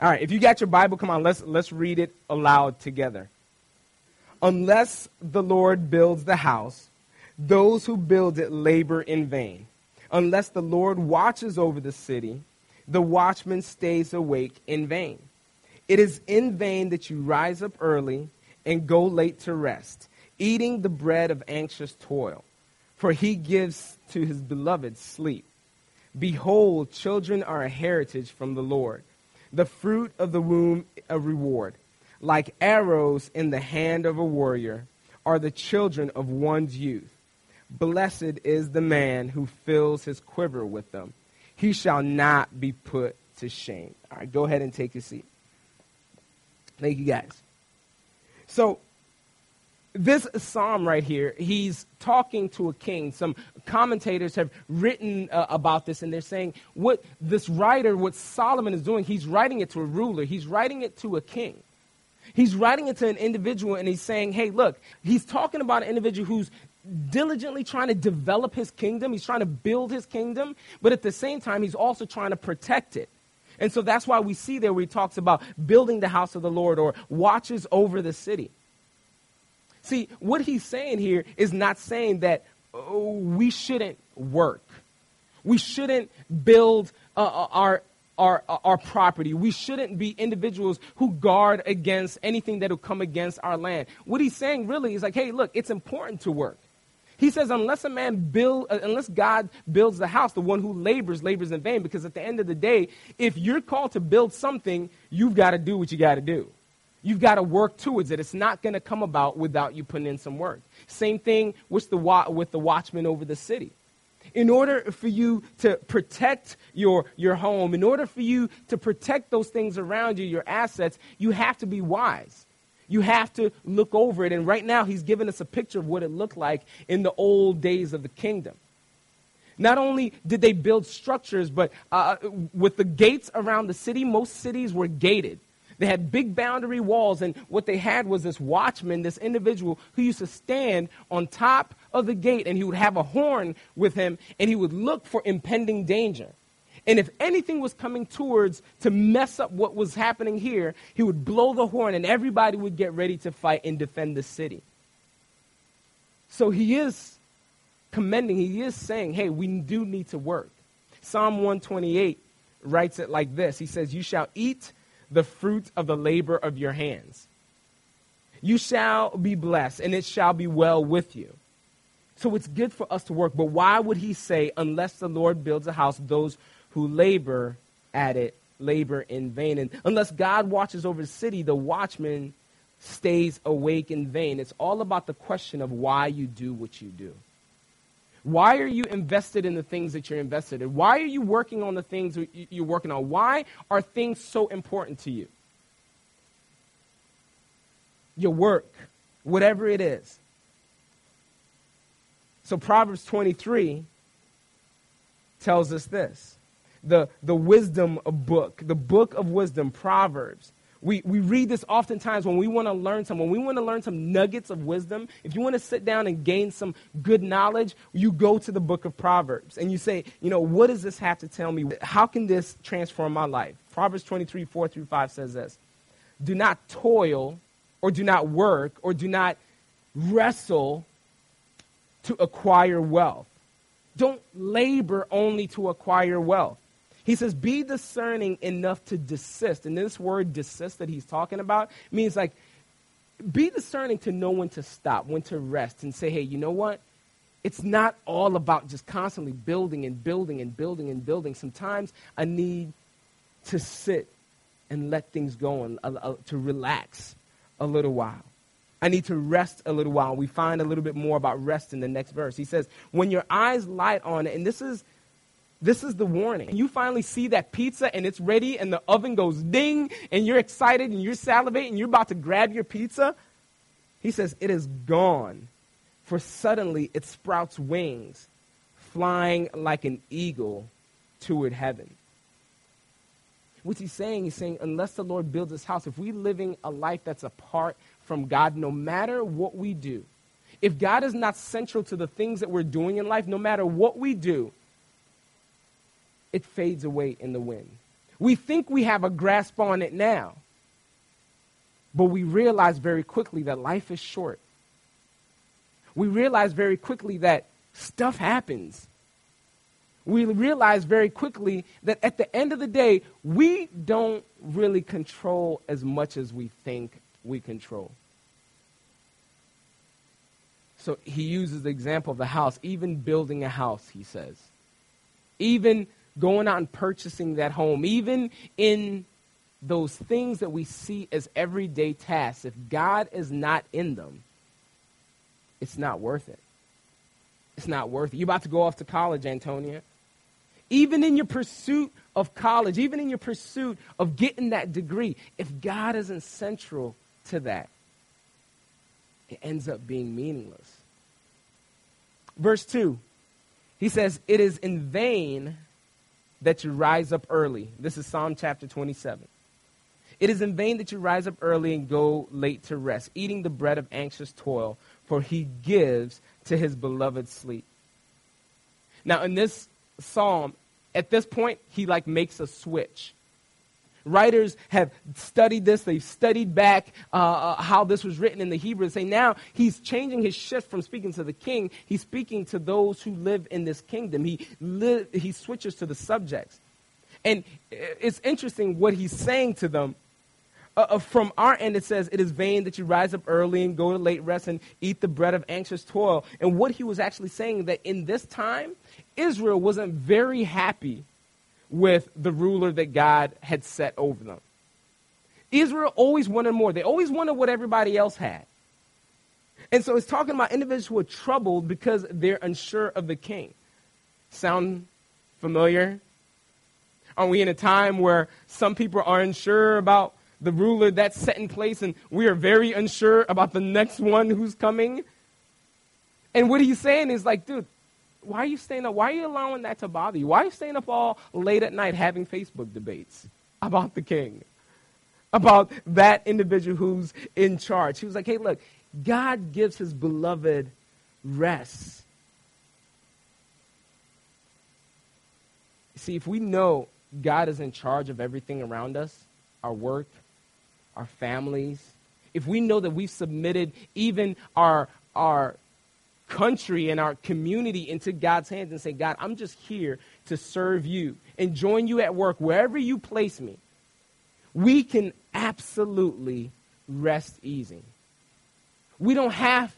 All right, if you got your Bible, come on, let's, let's read it aloud together. Unless the Lord builds the house, those who build it labor in vain. Unless the Lord watches over the city, the watchman stays awake in vain. It is in vain that you rise up early and go late to rest, eating the bread of anxious toil, for he gives to his beloved sleep. Behold, children are a heritage from the Lord, the fruit of the womb a reward. Like arrows in the hand of a warrior are the children of one's youth. Blessed is the man who fills his quiver with them. He shall not be put to shame. All right, go ahead and take your seat. Thank you, guys. So, this psalm right here, he's talking to a king. Some commentators have written uh, about this, and they're saying what this writer, what Solomon is doing, he's writing it to a ruler, he's writing it to a king. He's writing it to an individual, and he's saying, hey, look, he's talking about an individual who's diligently trying to develop his kingdom, he's trying to build his kingdom, but at the same time, he's also trying to protect it. And so that's why we see there where he talks about building the house of the Lord or watches over the city. See, what he's saying here is not saying that oh, we shouldn't work. We shouldn't build uh, uh our, our, uh, our property. We shouldn't be individuals who guard against anything that will come against our land. What he's saying really is like, hey, look, it's important to work. He says, unless a man build, uh, unless God builds the house, the one who labors, labors in vain. Because at the end of the day, if you're called to build something, you've got to do what you got to do. You've got to work towards it. It's not going to come about without you putting in some work. Same thing with the, with the watchman over the city. In order for you to protect your, your home, in order for you to protect those things around you, your assets, you have to be wise. You have to look over it. And right now, he's given us a picture of what it looked like in the old days of the kingdom. Not only did they build structures, but uh, with the gates around the city, most cities were gated. They had big boundary walls, and what they had was this watchman, this individual who used to stand on top of the gate, and he would have a horn with him, and he would look for impending danger. And if anything was coming towards to mess up what was happening here, he would blow the horn and everybody would get ready to fight and defend the city. So he is commending, he is saying, hey, we do need to work. Psalm 128 writes it like this He says, You shall eat the fruit of the labor of your hands. You shall be blessed, and it shall be well with you. So it's good for us to work, but why would he say, unless the Lord builds a house, those who labor at it labor in vain. And unless God watches over the city, the watchman stays awake in vain. It's all about the question of why you do what you do. Why are you invested in the things that you're invested in? Why are you working on the things you're working on? Why are things so important to you? Your work, whatever it is. So Proverbs 23 tells us this the, the wisdom book, the book of wisdom, Proverbs. We, we read this oftentimes when we want to learn some, when we want to learn some nuggets of wisdom. If you want to sit down and gain some good knowledge, you go to the book of Proverbs and you say, you know, what does this have to tell me? How can this transform my life? Proverbs 23, 4 through 5 says this Do not toil or do not work or do not wrestle to acquire wealth. Don't labor only to acquire wealth. He says, be discerning enough to desist. And this word desist that he's talking about means like, be discerning to know when to stop, when to rest, and say, hey, you know what? It's not all about just constantly building and building and building and building. Sometimes I need to sit and let things go and uh, uh, to relax a little while. I need to rest a little while. We find a little bit more about rest in the next verse. He says, when your eyes light on it, and this is this is the warning. You finally see that pizza and it's ready and the oven goes ding and you're excited and you're salivating and you're about to grab your pizza. He says, It is gone, for suddenly it sprouts wings, flying like an eagle toward heaven. What's he saying? He's saying, unless the Lord builds his house, if we're living a life that's apart from God, no matter what we do, if God is not central to the things that we're doing in life, no matter what we do, it fades away in the wind. We think we have a grasp on it now. But we realize very quickly that life is short. We realize very quickly that stuff happens. We realize very quickly that at the end of the day, we don't really control as much as we think we control. So he uses the example of the house, even building a house, he says. Even going out and purchasing that home, even in those things that we see as everyday tasks, if God is not in them, it's not worth it. It's not worth it. You're about to go off to college, Antonia. Even in your pursuit of college, even in your pursuit of getting that degree, if God isn't central to that, it ends up being meaningless. Verse 2, he says, It is in vain that you rise up early. This is Psalm chapter 27. It is in vain that you rise up early and go late to rest, eating the bread of anxious toil, for he gives to his beloved sleep. Now, in this psalm, at this point, he like makes a switch. Writers have studied this. They've studied back uh, uh, how this was written in the Hebrew. Say now he's changing his shift from speaking to the king. He's speaking to those who live in this kingdom. He li- he switches to the subjects, and it's interesting what he's saying to them. Uh, uh, from our end, it says, It is vain that you rise up early and go to late rest and eat the bread of anxious toil. And what he was actually saying that in this time, Israel wasn't very happy with the ruler that God had set over them. Israel always wanted more. They always wanted what everybody else had. And so it's talking about individuals who are troubled because they're unsure of the king. Sound familiar? Are we in a time where some people are unsure about the ruler that's set in place and we are very unsure about the next one who's coming? And what he's saying is like, dude, why are you staying up? Why are you allowing that to bother you? Why are you staying up all late at night having Facebook debates about the king? About that individual who's in charge. He was like, hey, look, God gives his beloved rest. See, if we know God is in charge of everything around us, our work, our families, if we know that we've submitted even our, our country and our community into God's hands and say, God, I'm just here to serve you and join you at work wherever you place me, we can absolutely rest easy. We don't have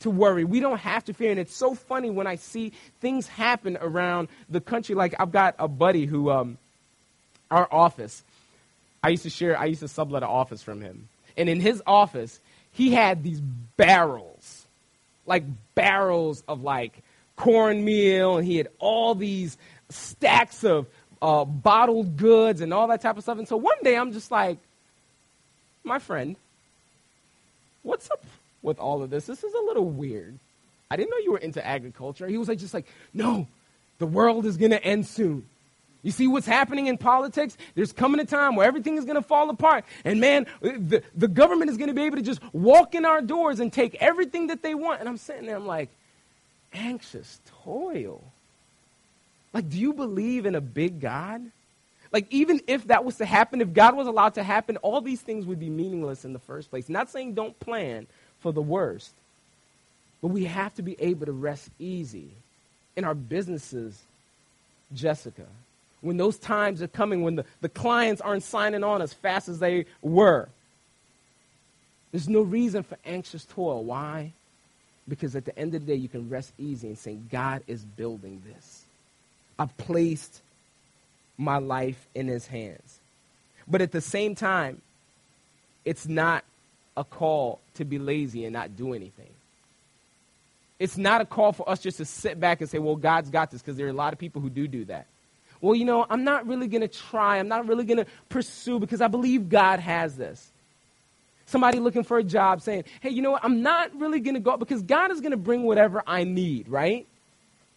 to worry. We don't have to fear. And it's so funny when I see things happen around the country. Like I've got a buddy who, um, our office, I used to share, I used to sublet an office from him. And in his office, he had these barrels like barrels of like cornmeal, and he had all these stacks of uh, bottled goods and all that type of stuff. And so one day I'm just like, my friend, what's up with all of this? This is a little weird. I didn't know you were into agriculture. He was like, just like, no, the world is going to end soon. You see what's happening in politics? There's coming a time where everything is going to fall apart. And man, the, the government is going to be able to just walk in our doors and take everything that they want. And I'm sitting there, I'm like, anxious toil. Like, do you believe in a big God? Like, even if that was to happen, if God was allowed to happen, all these things would be meaningless in the first place. Not saying don't plan for the worst, but we have to be able to rest easy in our businesses, Jessica when those times are coming, when the, the clients aren't signing on as fast as they were. There's no reason for anxious toil. Why? Because at the end of the day, you can rest easy and say, God is building this. I've placed my life in his hands. But at the same time, it's not a call to be lazy and not do anything. It's not a call for us just to sit back and say, well, God's got this, because there are a lot of people who do do that well, you know, I'm not really going to try. I'm not really going to pursue because I believe God has this. Somebody looking for a job saying, hey, you know what? I'm not really going to go because God is going to bring whatever I need, right?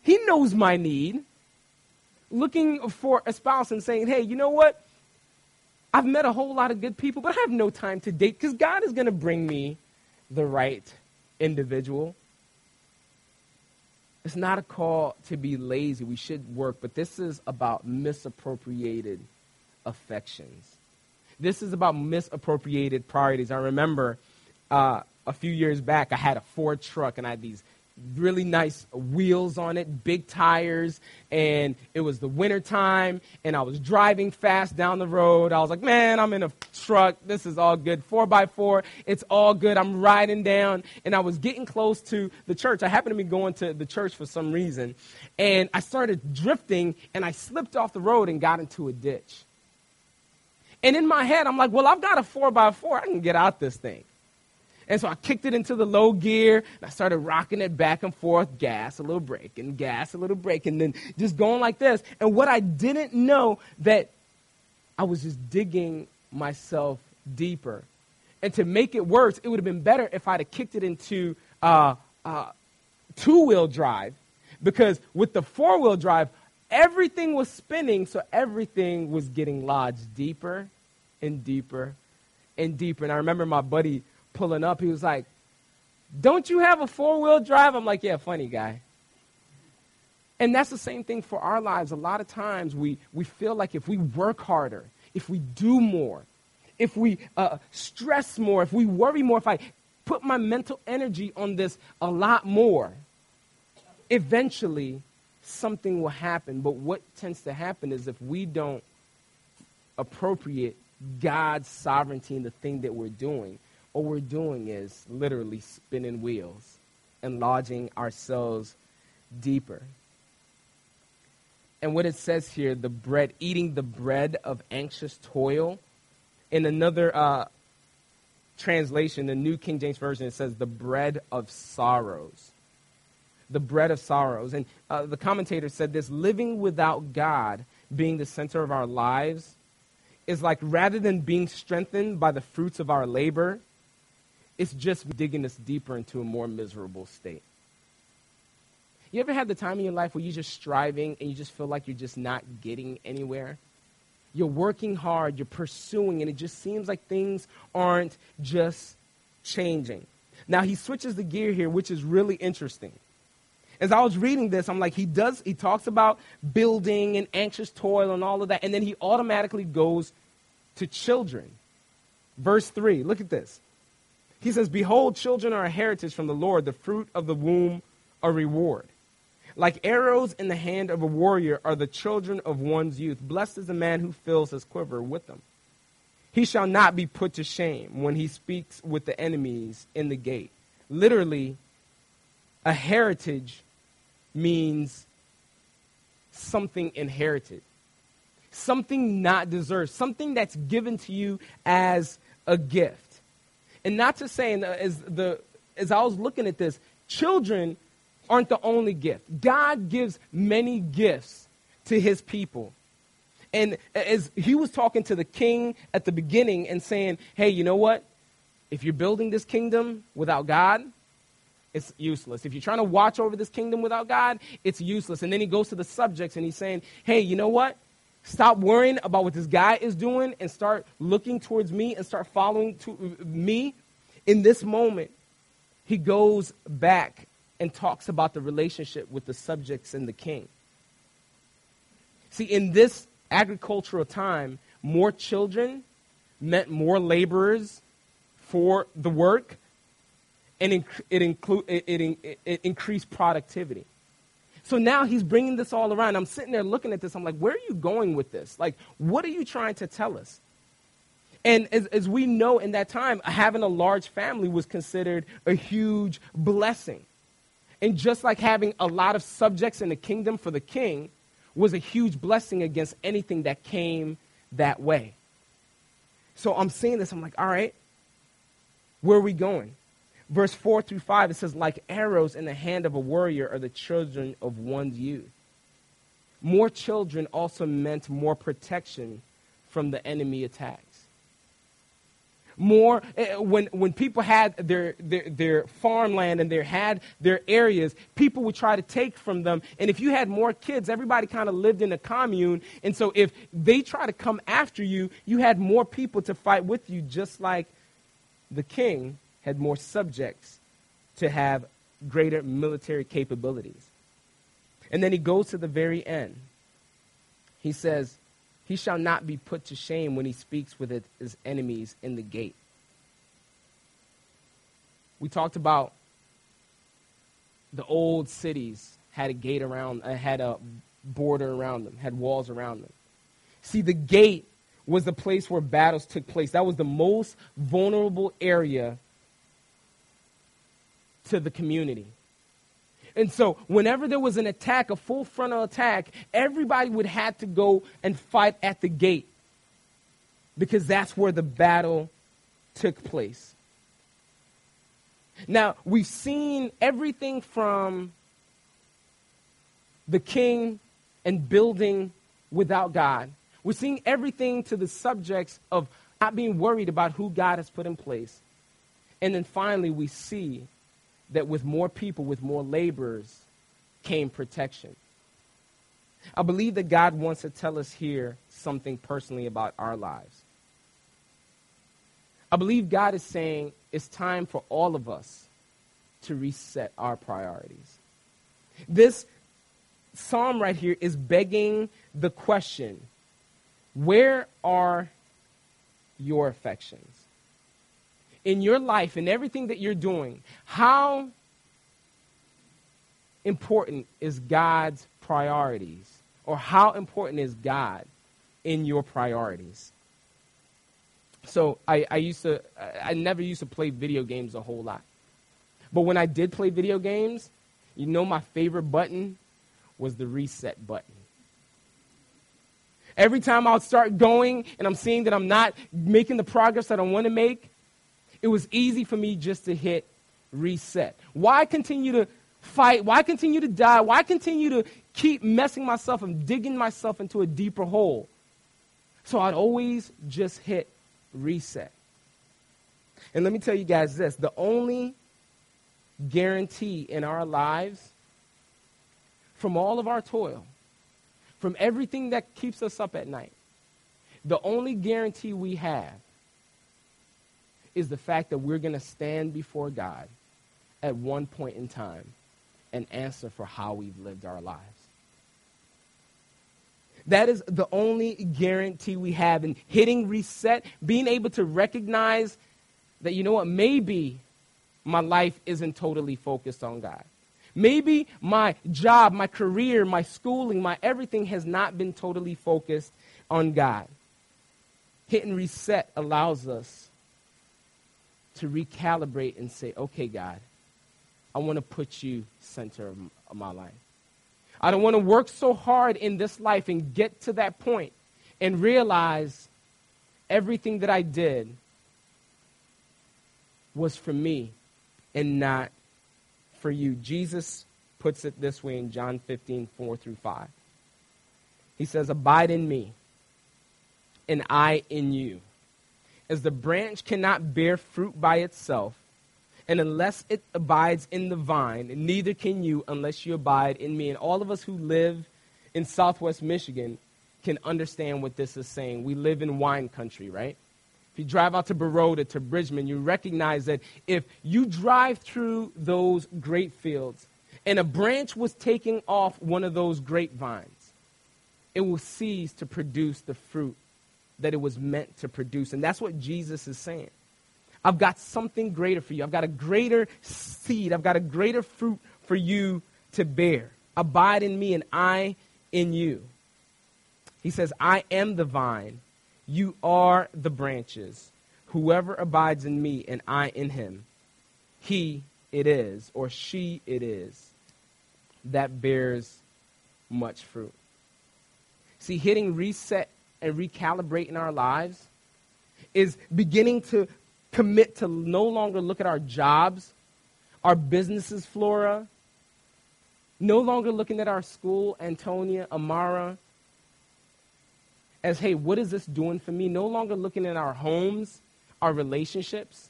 He knows my need. Looking for a spouse and saying, hey, you know what? I've met a whole lot of good people, but I have no time to date because God is going to bring me the right individual. It's not a call to be lazy. We should work, but this is about misappropriated affections. This is about misappropriated priorities. I remember uh, a few years back, I had a Ford truck and I had these really nice wheels on it, big tires, and it was the winter time, and I was driving fast down the road. I was like, man, I'm in a truck. This is all good. Four by four, it's all good. I'm riding down, and I was getting close to the church. I happened to be going to the church for some reason, and I started drifting, and I slipped off the road and got into a ditch. And in my head, I'm like, well, I've got a four by four. I can get out this thing. And so I kicked it into the low gear and I started rocking it back and forth, gas, a little brake, and gas, a little brake, and then just going like this. And what I didn't know that I was just digging myself deeper. And to make it worse, it would have been better if I'd have kicked it into uh, uh, two wheel drive because with the four wheel drive, everything was spinning, so everything was getting lodged deeper and deeper and deeper. And I remember my buddy pulling up, he was like, Don't you have a four wheel drive? I'm like, Yeah, funny guy. And that's the same thing for our lives. A lot of times we, we feel like if we work harder, if we do more, if we uh, stress more, if we worry more, if I put my mental energy on this a lot more, eventually something will happen. But what tends to happen is if we don't appropriate God's sovereignty in the thing that we're doing, all we're doing is literally spinning wheels and lodging ourselves deeper. And what it says here, the bread, eating the bread of anxious toil. In another uh, translation, the New King James Version, it says the bread of sorrows the bread of sorrows. And uh, the commentator said this living without God being the center of our lives is like rather than being strengthened by the fruits of our labor, it's just digging us deeper into a more miserable state. You ever had the time in your life where you're just striving and you just feel like you're just not getting anywhere? You're working hard, you're pursuing, and it just seems like things aren't just changing. Now, he switches the gear here, which is really interesting as I was reading this, I'm like, he does, he talks about building and anxious toil and all of that, and then he automatically goes to children. Verse 3, look at this. He says, Behold, children are a heritage from the Lord, the fruit of the womb a reward. Like arrows in the hand of a warrior are the children of one's youth. Blessed is the man who fills his quiver with them. He shall not be put to shame when he speaks with the enemies in the gate. Literally, a heritage means something inherited, something not deserved, something that's given to you as a gift. And not to say, uh, as, the, as I was looking at this, children aren't the only gift. God gives many gifts to his people. And uh, as he was talking to the king at the beginning and saying, hey, you know what? If you're building this kingdom without God, it's useless. If you're trying to watch over this kingdom without God, it's useless. And then he goes to the subjects and he's saying, hey, you know what? Stop worrying about what this guy is doing and start looking towards me and start following to me. In this moment, he goes back and talks about the relationship with the subjects and the king. See, in this agricultural time, more children meant more laborers for the work and it, include, it, it, it increased productivity. So now he's bringing this all around. I'm sitting there looking at this. I'm like, where are you going with this? Like, what are you trying to tell us? And as, as we know in that time, having a large family was considered a huge blessing. And just like having a lot of subjects in the kingdom for the king was a huge blessing against anything that came that way. So I'm seeing this. I'm like, all right, where are we going? Verse 4 through 5, it says, Like arrows in the hand of a warrior are the children of one's youth. More children also meant more protection from the enemy attacks. More, eh, when, when people had their, their, their farmland and they had their areas, people would try to take from them. And if you had more kids, everybody kind of lived in a commune. And so if they try to come after you, you had more people to fight with you, just like the king had more subjects to have greater military capabilities. And then he goes to the very end. He says, He shall not be put to shame when he speaks with his enemies in the gate. We talked about the old cities had a gate around, uh, had a border around them, had walls around them. See, the gate was the place where battles took place. That was the most vulnerable area to the community. And so, whenever there was an attack, a full frontal attack, everybody would have to go and fight at the gate because that's where the battle took place. Now, we've seen everything from the king and building without God. We're seeing everything to the subjects of not being worried about who God has put in place. And then finally, we see that with more people, with more laborers, came protection. I believe that God wants to tell us here something personally about our lives. I believe God is saying it's time for all of us to reset our priorities. This psalm right here is begging the question where are your affections? In your life, in everything that you're doing, how important is God's priorities? Or how important is God in your priorities? So I, I used to, I never used to play video games a whole lot. But when I did play video games, you know my favorite button was the reset button. Every time I'll start going and I'm seeing that I'm not making the progress that I want to make, it was easy for me just to hit reset. Why continue to fight? Why continue to die? Why continue to keep messing myself and digging myself into a deeper hole? So I'd always just hit reset. And let me tell you guys this the only guarantee in our lives from all of our toil, from everything that keeps us up at night, the only guarantee we have is the fact that we're going to stand before God at one point in time and answer for how we've lived our lives. That is the only guarantee we have in hitting reset, being able to recognize that, you know what, maybe my life isn't totally focused on God. Maybe my job, my career, my schooling, my everything has not been totally focused on God. Hitting reset allows us to recalibrate and say, okay, God, I want to put you center of my life. I don't want to work so hard in this life and get to that point and realize everything that I did was for me and not for you. Jesus puts it this way in John 15, 4 through 5. He says, Abide in me, and I in you. As the branch cannot bear fruit by itself, and unless it abides in the vine, neither can you unless you abide in me. And all of us who live in southwest Michigan can understand what this is saying. We live in wine country, right? If you drive out to Baroda, to Bridgman, you recognize that if you drive through those grape fields and a branch was taking off one of those grapevines, it will cease to produce the fruit that it was meant to produce. And that's what Jesus is saying. I've got something greater for you. I've got a greater seed. I've got a greater fruit for you to bear. Abide in me and I in you. He says, I am the vine. You are the branches. Whoever abides in me and I in him, he it is, or she it is, that bears much fruit. See, hitting reset and recalibrating our lives is beginning to commit to no longer look at our jobs, our businesses, Flora, no longer looking at our school, Antonia, Amara, as, hey, what is this doing for me? No longer looking at our homes, our relationships,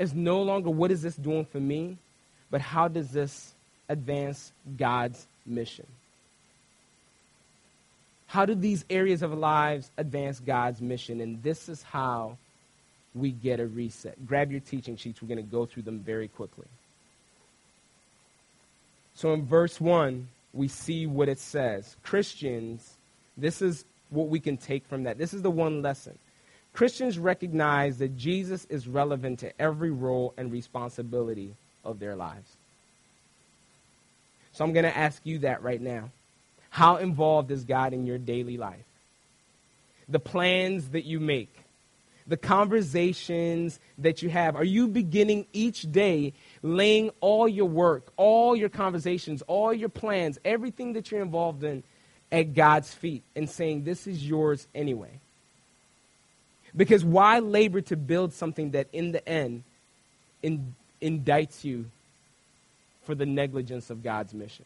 as no longer what is this doing for me, but how does this advance God's mission? How do these areas of our lives advance God's mission? And this is how we get a reset. Grab your teaching sheets. We're going to go through them very quickly. So in verse 1, we see what it says. Christians, this is what we can take from that. This is the one lesson. Christians recognize that Jesus is relevant to every role and responsibility of their lives. So I'm going to ask you that right now. How involved is God in your daily life? The plans that you make, the conversations that you have. Are you beginning each day laying all your work, all your conversations, all your plans, everything that you're involved in at God's feet and saying, This is yours anyway? Because why labor to build something that in the end indicts you for the negligence of God's mission?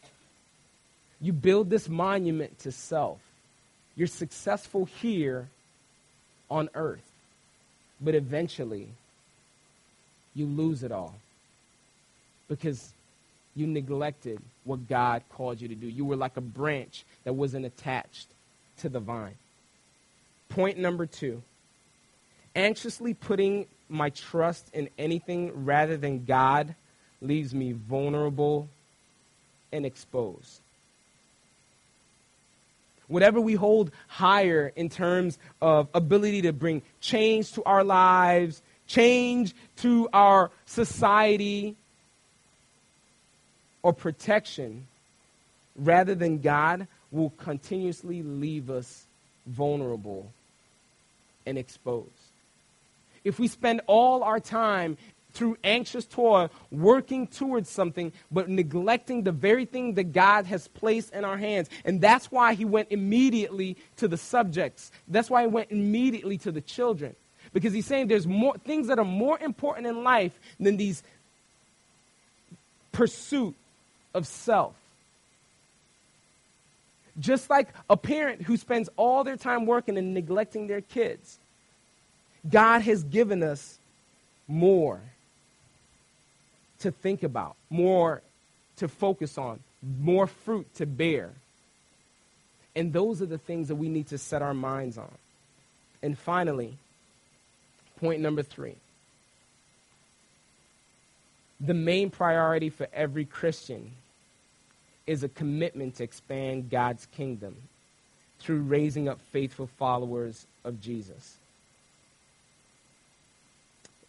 You build this monument to self. You're successful here on earth, but eventually you lose it all because you neglected what God called you to do. You were like a branch that wasn't attached to the vine. Point number two anxiously putting my trust in anything rather than God leaves me vulnerable and exposed. Whatever we hold higher in terms of ability to bring change to our lives, change to our society, or protection, rather than God, will continuously leave us vulnerable and exposed. If we spend all our time through anxious toil working towards something, but neglecting the very thing that God has placed in our hands. And that's why he went immediately to the subjects. That's why he went immediately to the children. Because he's saying there's more things that are more important in life than these pursuit of self. Just like a parent who spends all their time working and neglecting their kids God has given us more to think about, more to focus on, more fruit to bear. And those are the things that we need to set our minds on. And finally, point number three the main priority for every Christian is a commitment to expand God's kingdom through raising up faithful followers of Jesus.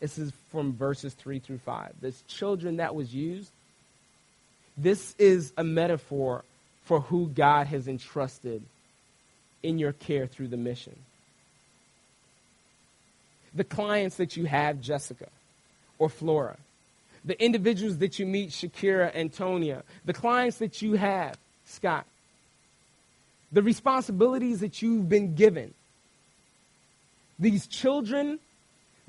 This is from verses 3 through 5. This children that was used. This is a metaphor for who God has entrusted in your care through the mission. The clients that you have, Jessica or Flora, the individuals that you meet, Shakira, Antonia, the clients that you have, Scott, the responsibilities that you've been given. These children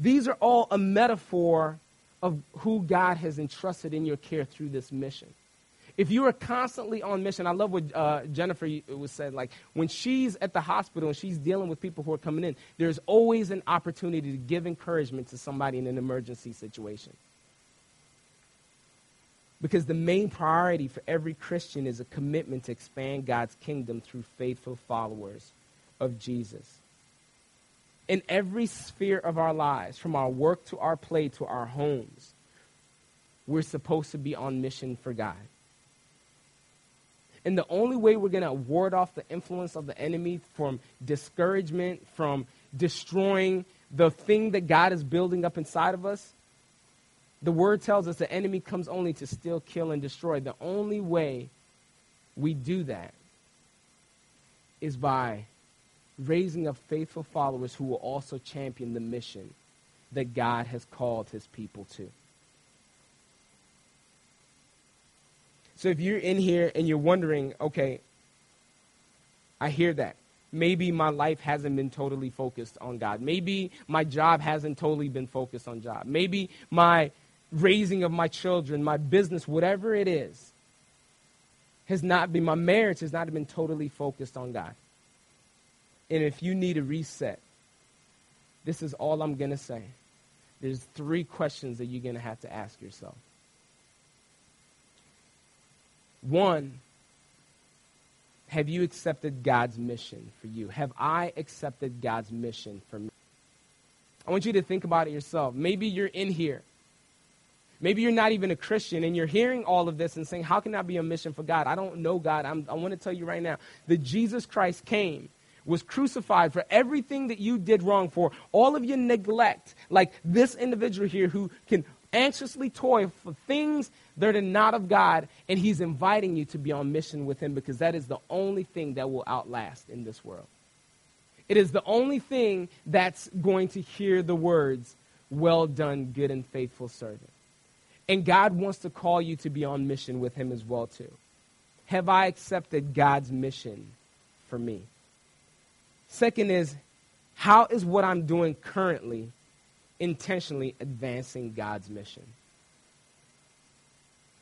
these are all a metaphor of who God has entrusted in your care through this mission. If you are constantly on mission, I love what uh, Jennifer was said. Like when she's at the hospital and she's dealing with people who are coming in, there's always an opportunity to give encouragement to somebody in an emergency situation. Because the main priority for every Christian is a commitment to expand God's kingdom through faithful followers of Jesus in every sphere of our lives, from our work to our play to our homes, we're supposed to be on mission for God. And the only way we're going to ward off the influence of the enemy from discouragement, from destroying the thing that God is building up inside of us, the word tells us the enemy comes only to steal, kill, and destroy. The only way we do that is by raising up faithful followers who will also champion the mission that God has called his people to. So if you're in here and you're wondering, okay, I hear that. Maybe my life hasn't been totally focused on God. Maybe my job hasn't totally been focused on God. Maybe my raising of my children, my business, whatever it is, has not been, my marriage has not been totally focused on God. And if you need a reset, this is all I'm going to say. There's three questions that you're going to have to ask yourself. One, have you accepted God's mission for you? Have I accepted God's mission for me? I want you to think about it yourself. Maybe you're in here. Maybe you're not even a Christian and you're hearing all of this and saying, How can I be a mission for God? I don't know God. I'm, I want to tell you right now that Jesus Christ came was crucified for everything that you did wrong, for all of your neglect, like this individual here who can anxiously toil for things that are not of God, and he's inviting you to be on mission with him because that is the only thing that will outlast in this world. It is the only thing that's going to hear the words, Well done, good and faithful servant. And God wants to call you to be on mission with him as well, too. Have I accepted God's mission for me? Second is, how is what I'm doing currently intentionally advancing God's mission?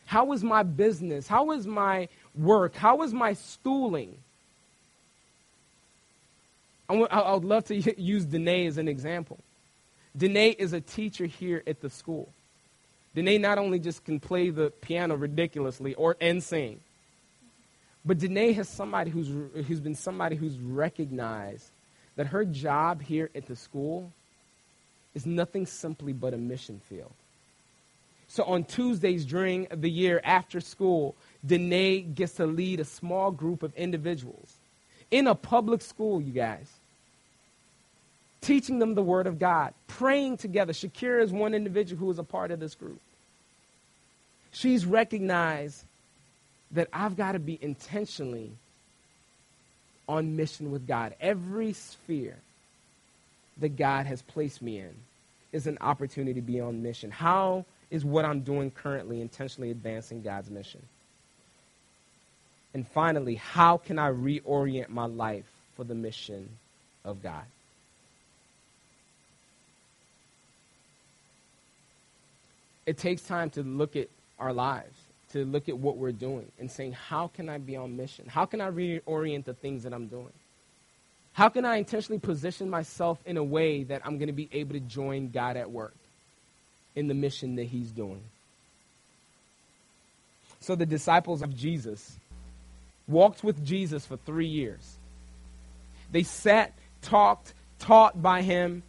How is my business? How is my work? How is my schooling? I would love to use Danae as an example. Danae is a teacher here at the school. Danae not only just can play the piano ridiculously or and sing, but Danae has somebody who's, who's been somebody who's recognized that her job here at the school is nothing simply but a mission field. So on Tuesdays during the year after school, Danae gets to lead a small group of individuals in a public school, you guys, teaching them the Word of God, praying together. Shakira is one individual who is a part of this group. She's recognized that I've got to be intentionally on mission with God. Every sphere that God has placed me in is an opportunity to be on mission. How is what I'm doing currently intentionally advancing God's mission? And finally, how can I reorient my life for the mission of God? It takes time to look at our lives to look at what we're doing and saying, how can I be on mission? How can I reorient the things that I'm doing? How can I intentionally position myself in a way that I'm going to be able to join God at work in the mission that He's doing? So the disciples of Jesus walked with Jesus for three years. They sat, talked, taught by Him,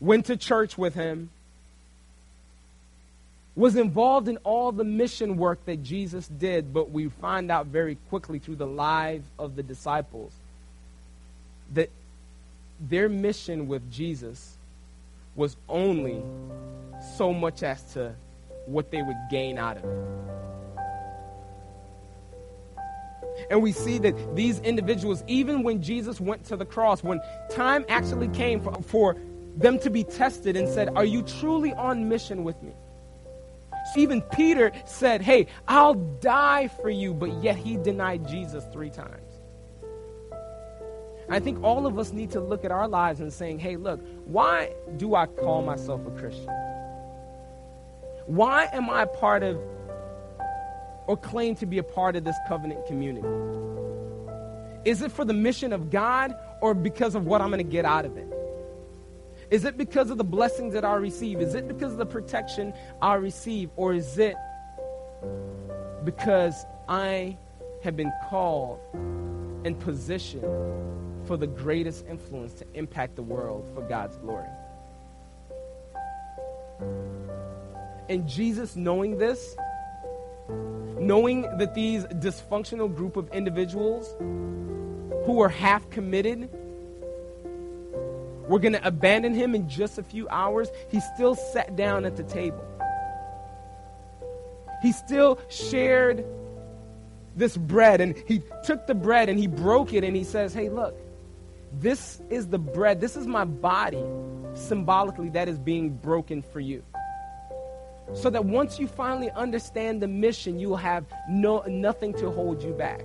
went to church with Him, was involved in all the mission work that Jesus did, but we find out very quickly through the lives of the disciples that their mission with Jesus was only so much as to what they would gain out of it. And we see that these individuals, even when Jesus went to the cross, when time actually came for, for them to be tested and said, Are you truly on mission with me? Even Peter said, Hey, I'll die for you, but yet he denied Jesus three times. I think all of us need to look at our lives and saying, Hey, look, why do I call myself a Christian? Why am I part of or claim to be a part of this covenant community? Is it for the mission of God or because of what I'm going to get out of it? Is it because of the blessings that I receive? Is it because of the protection I receive? Or is it because I have been called and positioned for the greatest influence to impact the world for God's glory? And Jesus, knowing this, knowing that these dysfunctional group of individuals who are half committed we're going to abandon him in just a few hours. He still sat down at the table. He still shared this bread and he took the bread and he broke it and he says, Hey, look, this is the bread. This is my body symbolically that is being broken for you. So that once you finally understand the mission, you will have no, nothing to hold you back.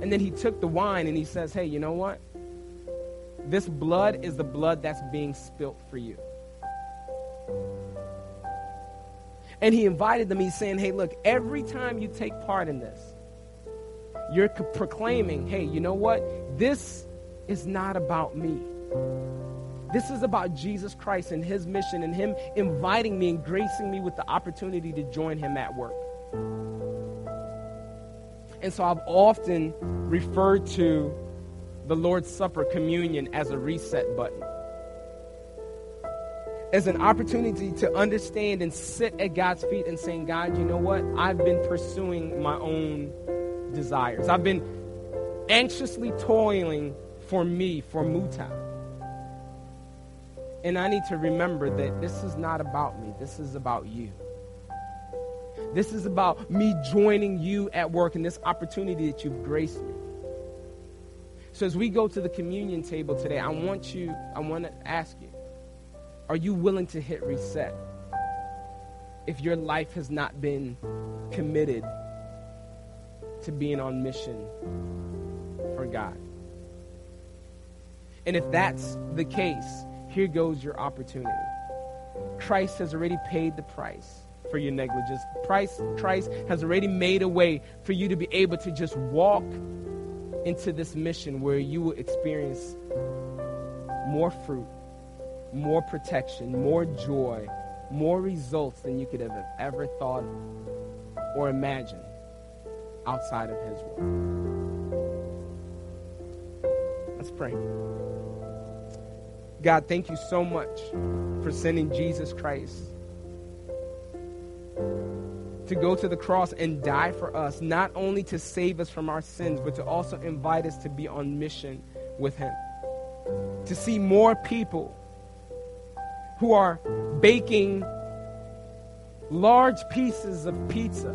And then he took the wine and he says, Hey, you know what? This blood is the blood that's being spilt for you. And he invited them. He's saying, Hey, look, every time you take part in this, you're proclaiming, Hey, you know what? This is not about me. This is about Jesus Christ and his mission and him inviting me and gracing me with the opportunity to join him at work. And so I've often referred to the Lord's Supper communion as a reset button. As an opportunity to understand and sit at God's feet and saying, God, you know what? I've been pursuing my own desires. I've been anxiously toiling for me, for Muta. And I need to remember that this is not about me, this is about you. This is about me joining you at work and this opportunity that you've graced me. So as we go to the communion table today, I want you, I want to ask you, are you willing to hit reset? If your life has not been committed to being on mission for God. And if that's the case, here goes your opportunity. Christ has already paid the price for your negligence. Christ, Christ has already made a way for you to be able to just walk into this mission where you will experience more fruit, more protection, more joy, more results than you could have ever thought or imagined outside of His will. Let's pray. God, thank you so much for sending Jesus Christ to go to the cross and die for us, not only to save us from our sins, but to also invite us to be on mission with Him. To see more people who are baking large pieces of pizza,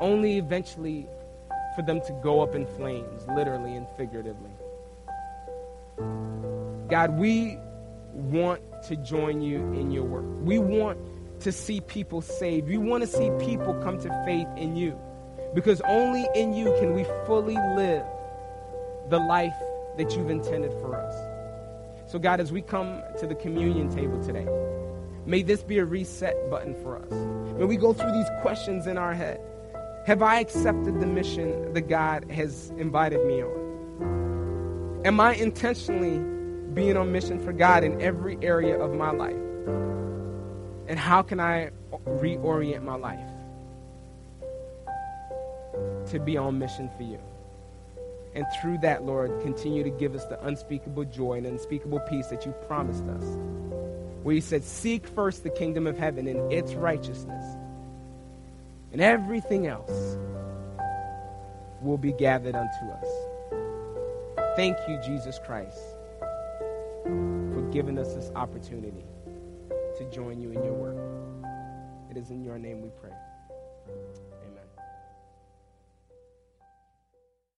only eventually for them to go up in flames, literally and figuratively. God, we want to join you in your work. We want to see people saved. We want to see people come to faith in you. Because only in you can we fully live the life that you've intended for us. So, God, as we come to the communion table today, may this be a reset button for us. May we go through these questions in our head. Have I accepted the mission that God has invited me on? Am I intentionally being on mission for God in every area of my life? And how can I reorient my life to be on mission for you? And through that, Lord, continue to give us the unspeakable joy and unspeakable peace that you promised us. Where you said, Seek first the kingdom of heaven and its righteousness and everything else will be gathered unto us. Thank you, Jesus Christ, for giving us this opportunity to join you in your work. It is in your name we pray.